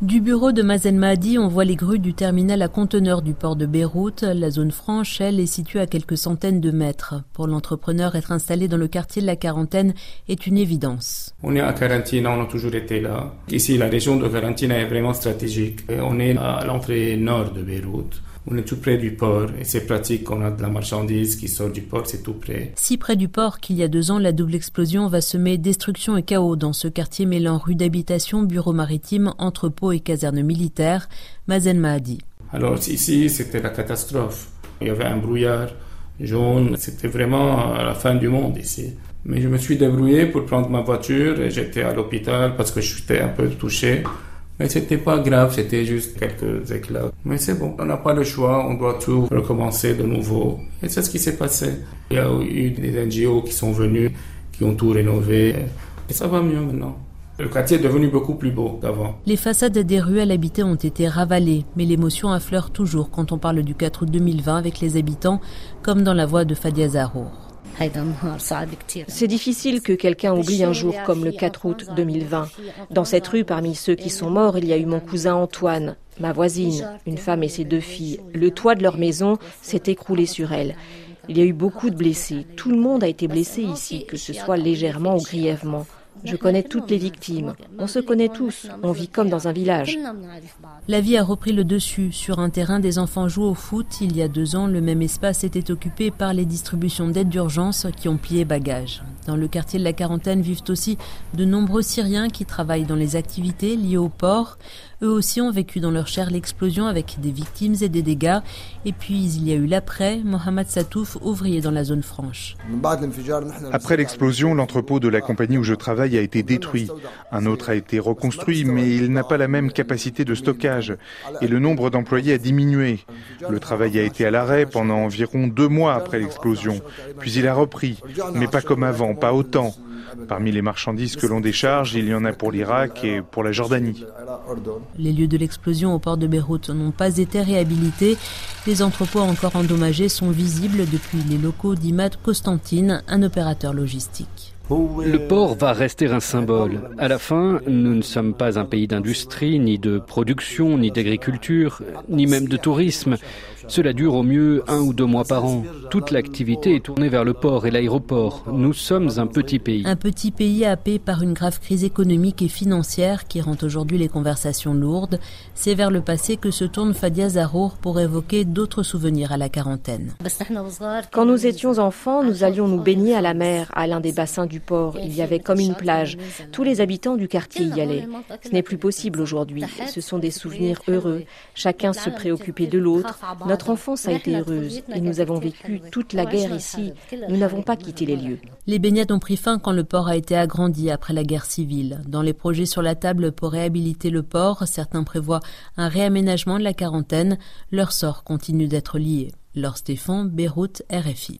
Du bureau de Mazen Mahdi, on voit les grues du terminal à conteneurs du port de Beyrouth. La zone franche, elle, est située à quelques centaines de mètres. Pour l'entrepreneur, être installé dans le quartier de la quarantaine est une évidence. On est à Carantina, on a toujours été là. Ici, la région de Carantina est vraiment stratégique. On est à l'entrée nord de Beyrouth. On est tout près du port et c'est pratique qu'on a de la marchandise qui sort du port, c'est tout près. Si près du port qu'il y a deux ans, la double explosion va semer destruction et chaos dans ce quartier mêlant rue d'habitation, bureau maritime, entrepôt et caserne militaire, Mazen Mahdi. Alors ici, c'était la catastrophe. Il y avait un brouillard jaune, c'était vraiment la fin du monde ici. Mais je me suis débrouillé pour prendre ma voiture et j'étais à l'hôpital parce que je suis un peu touché. Mais c'était pas grave, c'était juste quelques éclats. Mais c'est bon, on n'a pas le choix, on doit tout recommencer de nouveau. Et c'est ce qui s'est passé. Il y a eu des NGO qui sont venus, qui ont tout rénové. Et ça va mieux maintenant. Le quartier est devenu beaucoup plus beau qu'avant. Les façades des ruelles habitées ont été ravalées, mais l'émotion affleure toujours quand on parle du 4 août 2020 avec les habitants, comme dans la voix de Fadia Zarour. C'est difficile que quelqu'un oublie un jour comme le 4 août 2020. Dans cette rue, parmi ceux qui sont morts, il y a eu mon cousin Antoine, ma voisine, une femme et ses deux filles. Le toit de leur maison s'est écroulé sur elles. Il y a eu beaucoup de blessés. Tout le monde a été blessé ici, que ce soit légèrement ou grièvement. Je connais toutes les victimes. On se connaît tous. On vit comme dans un village. La vie a repris le dessus. Sur un terrain, des enfants jouent au foot. Il y a deux ans, le même espace était occupé par les distributions d'aides d'urgence qui ont plié bagages. Dans le quartier de la quarantaine vivent aussi de nombreux Syriens qui travaillent dans les activités liées au port. Eux aussi ont vécu dans leur chair l'explosion avec des victimes et des dégâts. Et puis il y a eu l'après, Mohamed Satouf, ouvrier dans la zone franche. Après l'explosion, l'entrepôt de la compagnie où je travaille a été détruit. Un autre a été reconstruit, mais il n'a pas la même capacité de stockage. Et le nombre d'employés a diminué. Le travail a été à l'arrêt pendant environ deux mois après l'explosion. Puis il a repris, mais pas comme avant, pas autant. Parmi les marchandises que l'on décharge, il y en a pour l'Irak et pour la Jordanie. Les lieux de l'explosion au port de Beyrouth n'ont pas été réhabilités. Les entrepôts encore endommagés sont visibles depuis les locaux d'Imad Constantine, un opérateur logistique. Le port va rester un symbole. À la fin, nous ne sommes pas un pays d'industrie, ni de production, ni d'agriculture, ni même de tourisme. Cela dure au mieux un ou deux mois par an. Toute l'activité est tournée vers le port et l'aéroport. Nous sommes un petit pays. Un petit pays happé par une grave crise économique et financière qui rend aujourd'hui les conversations lourdes. C'est vers le passé que se tourne Fadia Zarour pour évoquer d'autres souvenirs à la quarantaine. Quand nous étions enfants, nous allions nous baigner à la mer, à l'un des bassins port. Il y avait comme une plage. Tous les habitants du quartier y allaient. Ce n'est plus possible aujourd'hui. Ce sont des souvenirs heureux. Chacun se préoccupait de l'autre. Notre enfance a été heureuse et nous avons vécu toute la guerre ici. Nous n'avons pas quitté les lieux. Les baignades ont pris fin quand le port a été agrandi après la guerre civile. Dans les projets sur la table pour réhabiliter le port, certains prévoient un réaménagement de la quarantaine. Leur sort continue d'être lié. Laure Stéphane, Beyrouth, RFI.